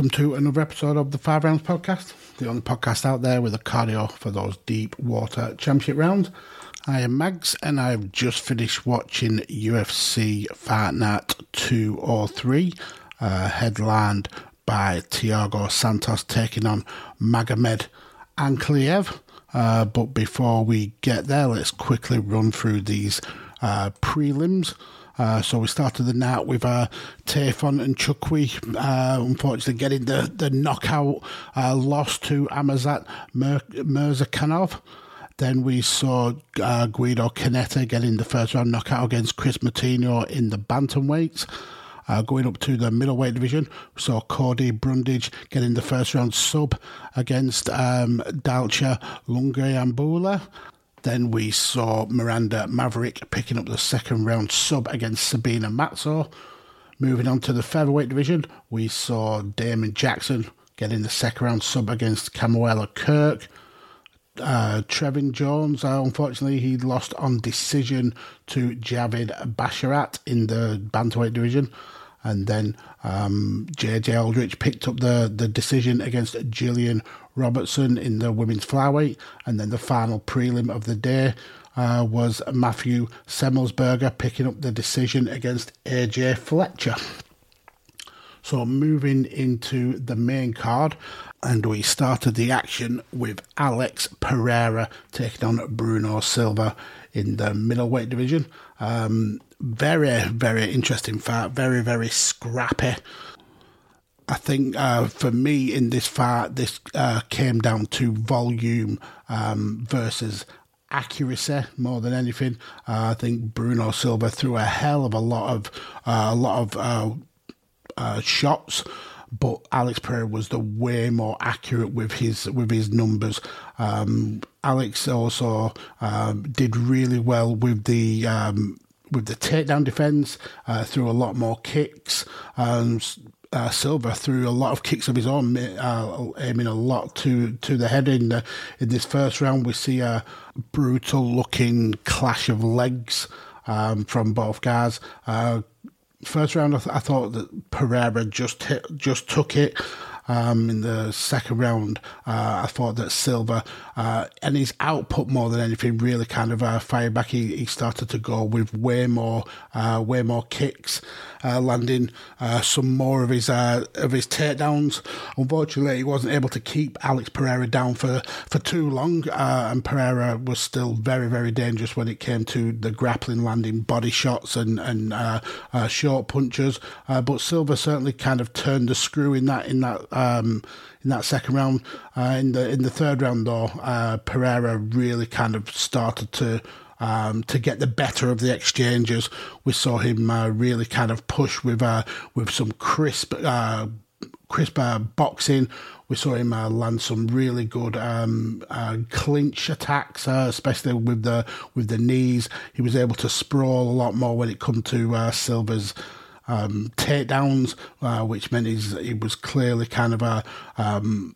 Welcome to another episode of the Five Rounds Podcast, the only podcast out there with a cardio for those deep water championship rounds. I am Mags, and I've just finished watching UFC Fight Night 203, uh, headlined by Thiago Santos taking on Magomed Ankalaev. Uh, but before we get there, let's quickly run through these uh, prelims. Uh, so we started the night with uh, Tafon Nchukwi, uh, unfortunately getting the, the knockout uh, loss to Amazat Mer- Murzakanov. Then we saw uh, Guido Cannetti getting the first round knockout against Chris Martino in the bantamweights. Uh, going up to the middleweight division, we saw Cody Brundage getting the first round sub against um, Dalcha Lungiambula. Then we saw Miranda Maverick picking up the second round sub against Sabina Mazo. Moving on to the featherweight division, we saw Damon Jackson getting the second round sub against Kamuela Kirk. Uh, Trevin Jones, uh, unfortunately, he lost on decision to Javid Basharat in the bantamweight division. And then um, JJ Aldrich picked up the, the decision against Gillian Robertson in the women's flyweight. And then the final prelim of the day uh, was Matthew Semelsberger picking up the decision against AJ Fletcher. So moving into the main card, and we started the action with Alex Pereira taking on Bruno Silva in the middleweight division. Um, very, very interesting fight. Very, very scrappy. I think uh, for me in this fight, this uh, came down to volume um, versus accuracy more than anything. Uh, I think Bruno Silva threw a hell of a lot of uh, a lot of uh, uh, shots, but Alex Pereira was the way more accurate with his with his numbers. Um, Alex also um, did really well with the um, with the takedown defense, uh, threw a lot more kicks. Um, uh, Silva threw a lot of kicks of his own, uh, aiming a lot to, to the head. In the, in this first round, we see a brutal looking clash of legs um, from both guys. Uh, first round, I, th- I, thought that Pereira just hit, just took it. Um, in the second round, uh, I thought that Silva uh, and his output more than anything really kind of uh, fired back. He, he started to go with way more, uh, way more kicks, uh, landing uh, some more of his of his takedowns. Unfortunately, he wasn't able to keep Alex Pereira down for for too long, and Pereira was still very very dangerous when it came to the grappling, landing body shots and and short punches. but Silva certainly kind of turned the screw in that in that um, in that second round. Uh, in the in the third round, though, uh, Pereira really kind of started to. Um, to get the better of the exchanges, we saw him uh, really kind of push with uh, with some crisp uh, crisp uh, boxing. We saw him land some really good um, clinch attacks, especially with the with the knees. He was able to sprawl a lot more when it come to Silva's um, takedowns, uh, which meant he's, he was clearly kind of a um,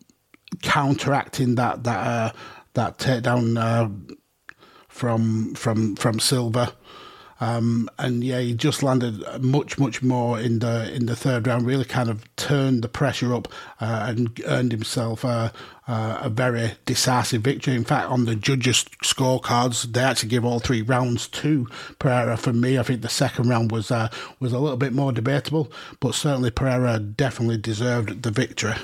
counteracting that that uh, that takedown uh, from from from Silva. Um, and yeah, he just landed much, much more in the in the third round. Really kind of turned the pressure up uh, and earned himself uh, a very decisive victory. In fact, on the judges' scorecards, they actually give all three rounds to Pereira. For me, I think the second round was uh, was a little bit more debatable, but certainly Pereira definitely deserved the victory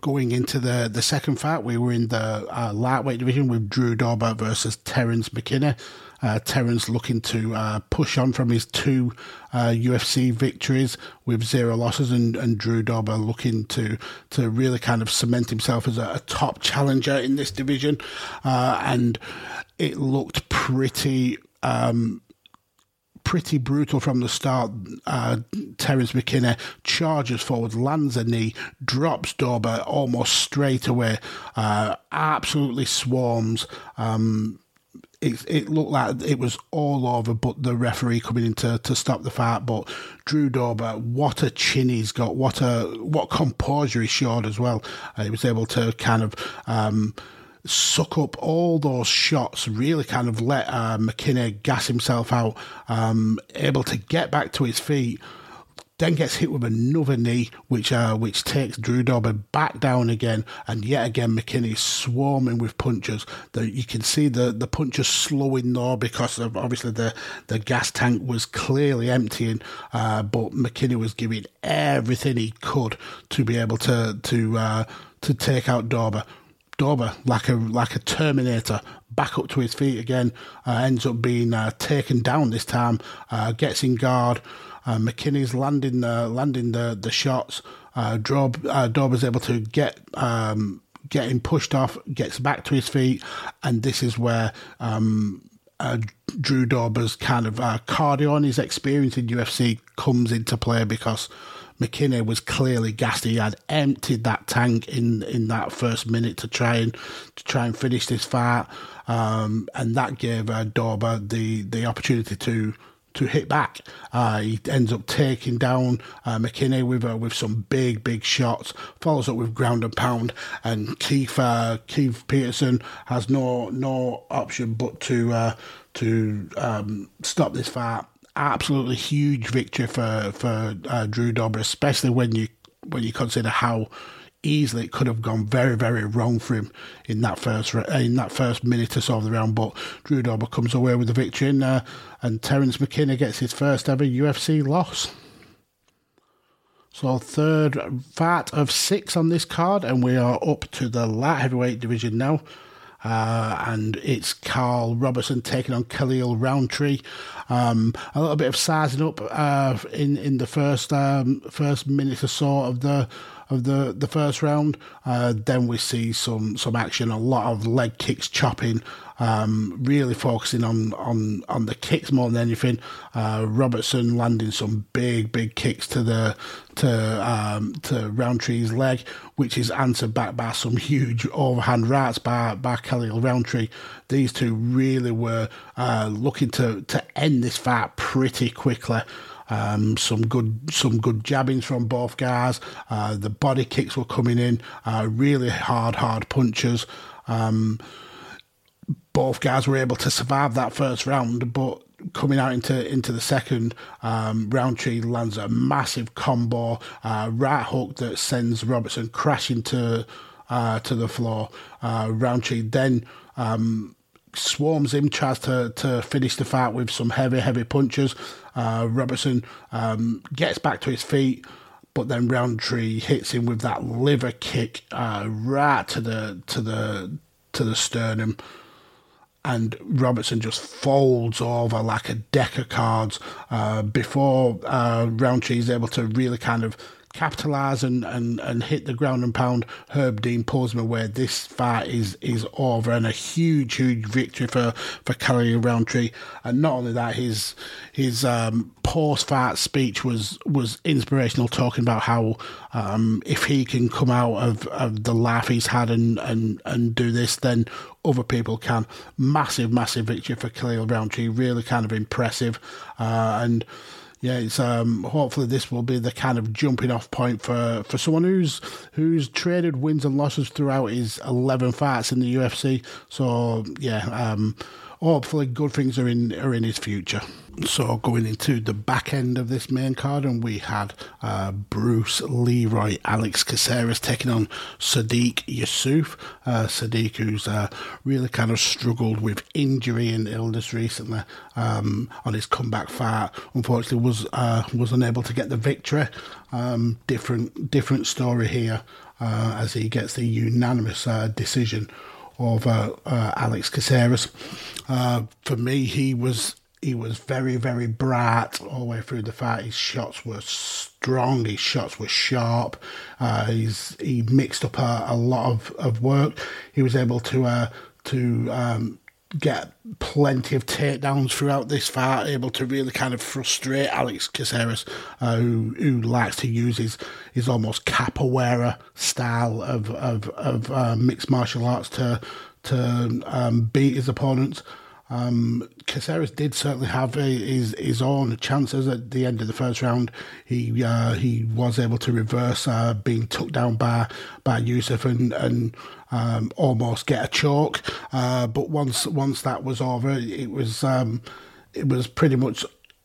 going into the, the second fight, we were in the uh, lightweight division with Drew Dober versus Terrance McKinney. Uh, Terrance looking to uh, push on from his two uh, UFC victories with zero losses, and, and Drew Dober looking to to really kind of cement himself as a, a top challenger in this division. Uh, and it looked pretty. Um, pretty brutal from the start. Uh, Terrance McKinney charges forward, lands a knee, drops Dober almost straight away, uh, absolutely swarms. Um, it, it looked like it was all over, but the referee coming in to, to stop the fight. But Drew Dober, what a chin he's got, what a what composure he showed as well. Uh, he was able to kind of um, suck up all those shots, really kind of let uh, McKinney gas himself out, um, able to get back to his feet then gets hit with another knee, which uh, which takes Drew Dober back down again, and yet again McKinney swarming with punches. That you can see the the punches slowing now because of obviously the the gas tank was clearly emptying, uh, but McKinney was giving everything he could to be able to to uh, to take out Dober. Dober, like a like a Terminator, back up to his feet again, uh, ends up being uh, taken down this time, uh, gets in guard. Uh, McKinney's landing the landing the the shots. Uh, Drob, uh, able to get um, get him pushed off, gets back to his feet, and this is where um, uh, Drew Dober's kind of uh, cardio and his experience in UFC comes into play because McKinney was clearly gassed. He had emptied that tank in, in that first minute to try and to try and finish this fight, um, and that gave uh, Dober the the opportunity to to hit back. Uh, he ends up taking down uh, McKinney with uh, with some big big shots. Follows up with ground and pound, and Keith uh, Keith Peterson has no no option but to uh, to um, stop this fight. Absolutely huge victory for for uh, Drew Dober, especially when you when you consider how easily it could have gone very, very wrong for him in that first in that first minute or so of the round. But Drew Dober comes away with the victory, and, uh, and Terrance McKinney gets his first ever UFC loss. So third fight of six on this card, and we are up to the light heavyweight division now. Uh, and it's Karl Robertson taking on Khalil Rountree. Um, a little bit of sizing up uh, in in the first um, first minute or so of the of the, the first round. Uh, then we see some some action, a lot of leg kicks chopping, um, really focusing on, on, on the kicks more than anything. Uh, Robertson landing some big big kicks to the to um, to Rountree's leg, which is answered back by some huge overhand rights by by Khalil Rountree. These two really were uh, looking to to end this fight pretty quickly. Um, some good some good jabbings from both guys. Uh, the body kicks were coming in, uh, really hard hard punches. Um, both guys were able to survive that first round, but coming out into into the second, um, Rountree lands a massive combo uh, right hook that sends Robertson crashing to uh, to the floor. Uh, Rountree then um, swarms him, tries to, to finish the fight with some heavy, heavy punches. Uh, Robertson um, gets back to his feet, but then Rountree hits him with that liver kick uh, right to the to the to the sternum, and Robertson just folds over like a deck of cards uh, before uh, Rountree is able to really kind of capitalise and, and, and hit the ground and pound, Herb Dean pulls him away. This fight is is over and a huge, huge victory for, for Khalil Rountree. And not only that, his his um, post fight speech was was inspirational, talking about how um, if he can come out of, of the laugh he's had and, and, and do this, then other people can. Massive, massive victory for Khalil Rountree. Really kind of impressive. Uh, and yeah, it's um, hopefully this will be the kind of jumping off point for, for someone who's who's traded wins and losses throughout his eleven fights in the UFC. So yeah, um, hopefully good things are in are in his future. So going into the back end of this main card, and we had uh, Bruce Leroy, Alex Caceres taking on Sodiq Yusuff. Uh, Sodiq, who's uh, really kind of struggled with injury and illness recently um, on his comeback fight. Unfortunately, was uh, was unable to get the victory. Um, different different story here uh, as he gets the unanimous uh, decision over Alex Caceres. for me, he was he was very, very bright all the way through the fight. His shots were strong. His shots were sharp. Uh, he's he mixed up a, a, lot of, of work. He was able to uh, to um, get plenty of takedowns throughout this fight, able to really kind of frustrate Alex Caceres, uh, who who likes to use his his almost capoeira style of of, of uh, mixed martial arts to to um, beat his opponents. Um, Caceres did certainly have his his own chances at the end of the first round. He uh, he was able to reverse uh, being took down by by Yusuff and and um, almost get a choke. Uh, but once once that was over, it was um, it was pretty much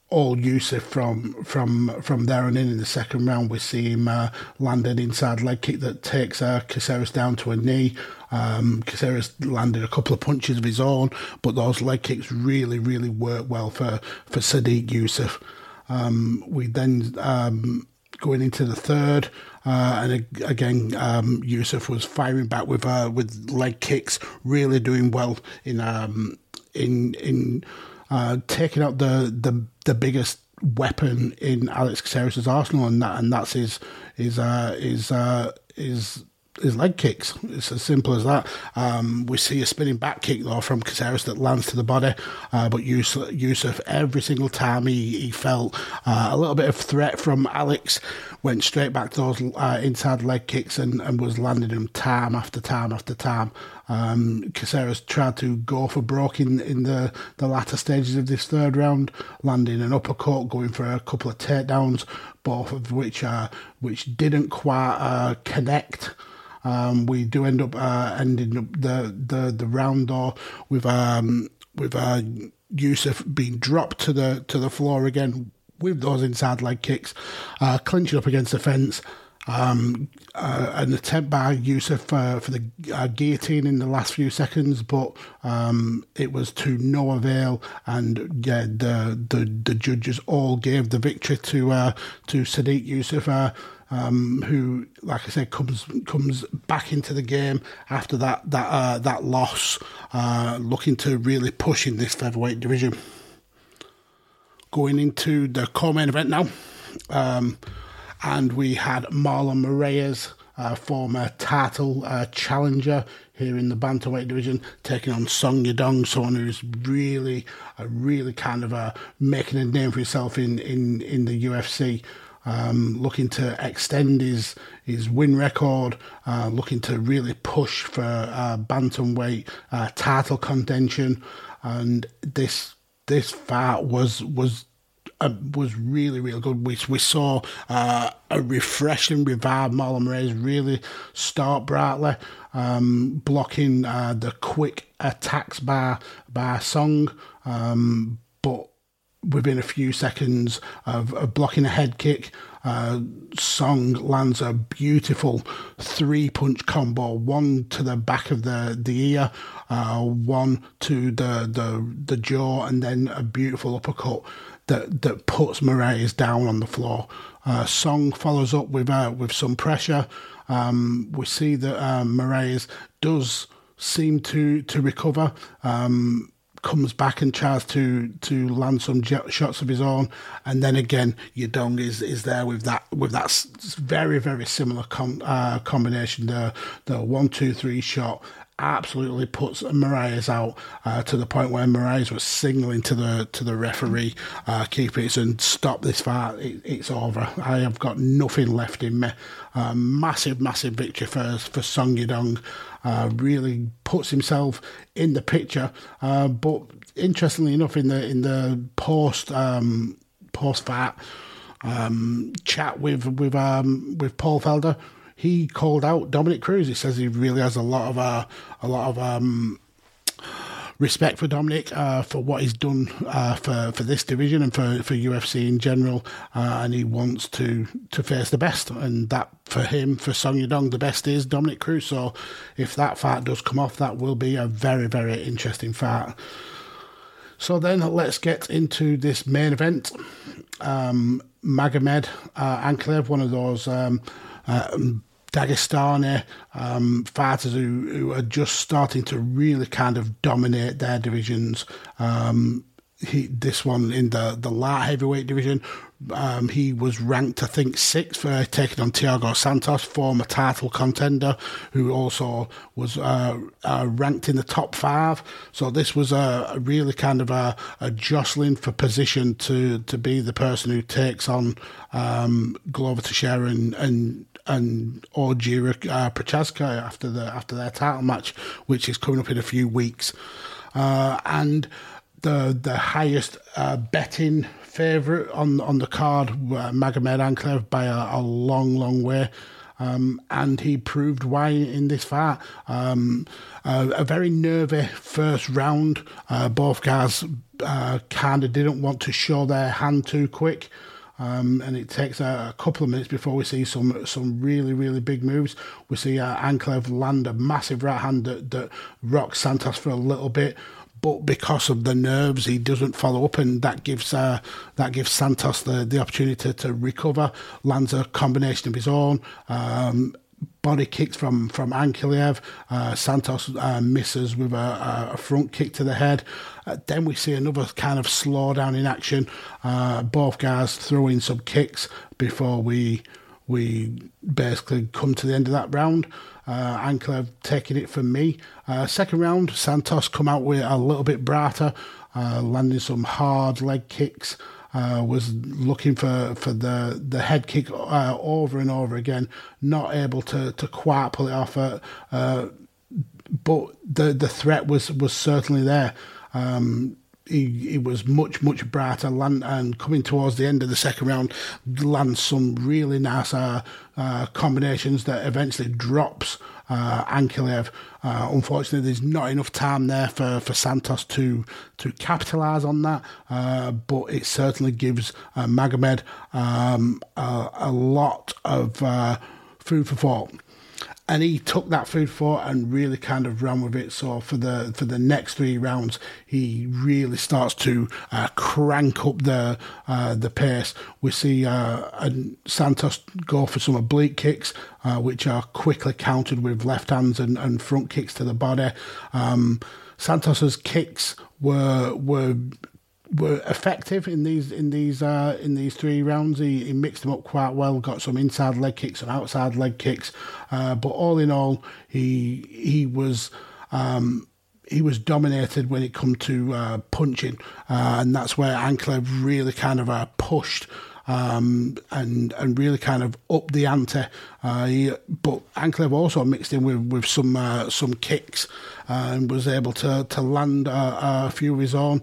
all Yusuff from from from there and in. In the second round, we see him uh, land an inside leg kick that takes uh, Caceres down to a knee. Um, Caceres landed a couple of punches of his own, but those leg kicks really, really work well for for Sodiq Yusuff. Um, we then um, going into the third. Uh, and again, um, Yusuff was firing back with uh, with leg kicks, really doing well in um, in in uh, taking out the, the the biggest weapon in Alex Caceres' arsenal, and that and that's his his uh, his uh, his his leg kicks. It's as simple as that. Um, we see a spinning back kick though from Caceres that lands to the body, uh, but Yusuf, Yusuff, every single time he, he felt uh, a little bit of threat from Alex, went straight back to those uh, inside leg kicks and, and was landing them time after time after time. Um, Caceres tried to go for broke in, in the, the latter stages of this third round, landing an uppercut, going for a couple of takedowns, both of which uh, which didn't quite uh, connect. Um, we do end up uh, ending up the, the, the round door with um, with uh, Yusuff being dropped to the to the floor again with those inside leg kicks, uh, clinching up against the fence. Um, uh, an attempt by Yusuff for, for the uh, guillotine in the last few seconds, but um, it was to no avail. And yeah, the, the the judges all gave the victory to uh, to Sodiq Yusuff. Um, who, like I said, comes comes back into the game after that that uh, that loss, uh, looking to really push in this featherweight division. Going into the co-main event now, um, and we had Marlon Moraes, uh, former title uh, challenger here in the bantamweight division, taking on Song Yadong, someone who's really, uh, really kind of uh, making a name for himself in in in the UFC um, looking to extend his his win record, uh, looking to really push for uh, bantamweight uh, title contention, and this this fight was was uh, was really really good. We we saw uh, a refreshing revived Marlon Moraes really start brightly, um, blocking uh, the quick attacks by by Song, um, but within a few seconds of, of blocking a head kick, uh, Song lands a beautiful three punch combo, one to the back of the, the ear, uh, one to the, the, the jaw, and then a beautiful uppercut that, that puts Moraes down on the floor. Uh, Song follows up with, uh, with some pressure. Um, we see that um, Moraes does seem to, to recover. Um, comes back and tries to to land some shots of his own, and then again Yadong is is there with that with that very very similar com, uh, combination the the one two three shot absolutely puts Moraes out uh, to the point where Moraes was signaling to the to the referee, uh, keep it and stop this fight. It, it's over. I have got nothing left in me. Uh, massive, massive victory for for Song Yadong. Uh, really puts himself in the picture. Uh, but interestingly enough, in the in the post um, post fight um, chat with with um, with Paul Felder he called out Dominick Cruz. He says he really has a lot of uh, a lot of um, respect for Dominick uh, for what he's done uh, for for this division and for, for UFC in general, uh, and he wants to to face the best, and that for him for Song Yadong the best is Dominick Cruz. So if that fight does come off, that will be a very very interesting fight. So then let's get into this main event. Um, Magomed uh, Ankalaev, one of those um, uh, Dagestani um, fighters who, who, are just starting to really kind of dominate their divisions. Um, he, this one in the, the light heavyweight division, um, he was ranked, I think, sixth for taking on Thiago Santos, former title contender, who also was uh, uh, ranked in the top five. So this was a, a really kind of a, a, jostling for position to, to be the person who takes on um, Glover Teixeira and, and and Jiri uh, Prochazka after the after their title match, which is coming up in a few weeks. Uh, and the the highest uh, betting favourite on on the card, uh, Magomed Ankalaev, by a, a, long, long way. Um, and he proved why in this fight. Um, uh, a very nervy first round. Uh, both guys uh, kind of didn't want to show their hand too quick. Um, and it takes a, a, couple of minutes before we see some some really really big moves. We see uh, Ankalaev land a massive right hand that, that rocks Santos for a little bit, but because of the nerves, he doesn't follow up, and that gives uh, that gives Santos the, the opportunity to, to recover. Lands a combination of his own. Um, body kicks from from Ankalaev. Uh, Santos uh, misses with a, a, front kick to the head. Uh, then we see another kind of slow down in action. Uh, both guys throwing some kicks before we we basically come to the end of that round. Uh, Ankalaev taking it from me. Uh, second round, Santos come out with a little bit brighter, uh, landing some hard leg kicks. Uh, was looking for, for the, the head kick uh, over and over again, not able to, to quite pull it off. Uh, uh but the the threat was was certainly there. Um, he, he was much much brighter land, and coming towards the end of the second round lands some really nice uh, uh, combinations that eventually drops uh, Ankalaev. Uh, unfortunately, there's not enough time there for, for Santos to to capitalise on that, uh, but it certainly gives uh, Magomed um, a, a, lot of uh, food for thought and he took that food for and really kind of ran with it. So for the for the next three rounds, he really starts to uh, crank up the uh, the pace. We see uh, Santos go for some oblique kicks, uh, which are quickly countered with left hands and, and front kicks to the body. Um, Santos's kicks were were were effective in these in these uh, in these three rounds. He, he, mixed them up quite well. Got some inside leg kicks, some outside leg kicks. Uh, but all in all, he he was. Um, he was dominated when it come to uh, punching, uh, and that's where Ankalaev really kind of uh, pushed um, and and really kind of up the ante. Uh, he, but Ankalaev also mixed in with with some uh, some kicks and was able to to land a, a few of his own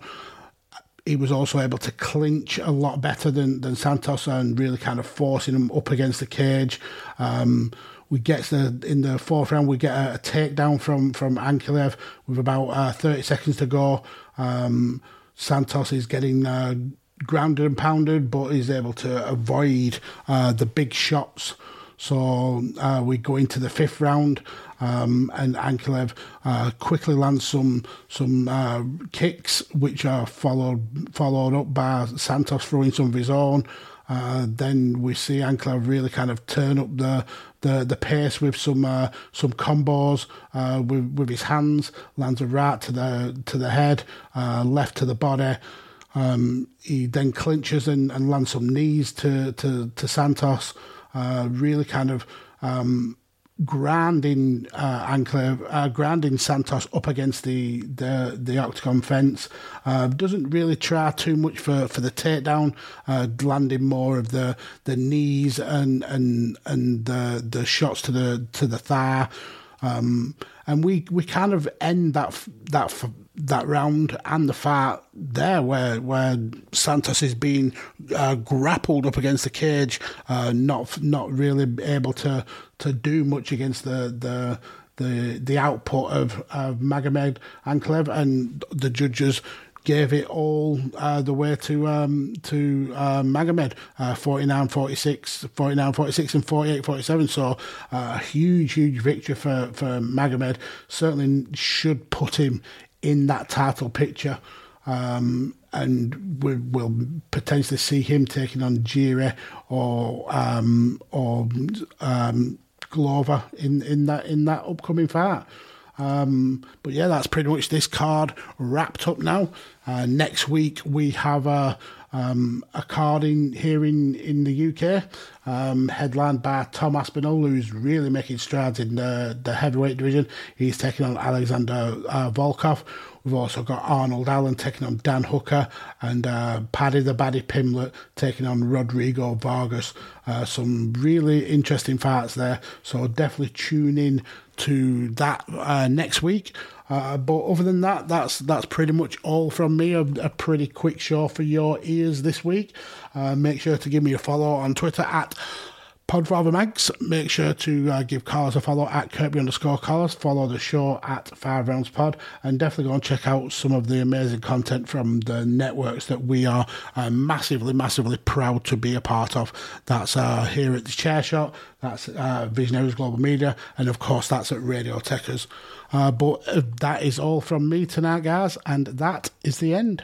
he was also able to clinch a lot better than, than Santos and really kind of forcing him up against the cage. Um, we get the in the fourth round, we get a, a takedown from from Ankalaev with about uh, 30 seconds to go. Um, Santos is getting uh, grounded and pounded, but is able to avoid uh, the big shots. So uh, we go into the fifth round, um, and Ankalaev uh, quickly lands some some uh, kicks, which are followed followed up by Santos throwing some of his own. Uh, then we see Ankalaev really kind of turn up the the, the pace with some uh, some combos uh, with with his hands, lands a right to the to the head, uh, left to the body. Um, he then clinches and, and lands some knees to to, to Santos uh, really kind of um, grinding uh, Ankle, uh, Santos up against the the, the octagon fence. Uh, doesn't really try too much for, for the takedown, uh, landing more of the, the knees and and and the the shots to the to the thigh. Um, and we, we kind of end that that that round and the fight there where where Santos is being uh, grappled up against the cage, uh, not not really able to to do much against the the the the output of, of Magomed Ankalaev, and the judges gave it all uh, the way to um, to uh, Magomed, uh, 49 46, 49 46, and 48 47. So uh, a huge, huge victory for, for Magomed. Certainly should put him in that title picture. Um, and we will potentially see him taking on Jiri or um, or um, Glover in, in that in that upcoming fight. Um, but yeah, that's pretty much this card wrapped up now. Uh, next week we have a um, a card in here in in the UK, um, headlined by Tom Aspinall, who's really making strides in the the heavyweight division. He's taking on Alexander uh, Volkov. We've also got Arnold Allen taking on Dan Hooker and uh, Paddy the Baddy Pimblett taking on Rodrigo Vargas. Uh, some really interesting fights there. So definitely tune in to that uh, next week. Uh, but other than that, that's that's pretty much all from me. A, a pretty quick show for your ears this week. Uh, make sure to give me a follow on Twitter at Podfather Mags. Make sure to uh, give Carlos a follow at Kirby underscore Carlos. Follow the show at Five Rounds Pod. And definitely go and check out some of the amazing content from the networks that we are uh, massively, massively proud to be a part of. That's uh, here at the Chair Shot. That's uh, Visionaries Global Media. And of course, that's at Radio Techers. Uh, but uh, that is all from me tonight, guys. And that is the end.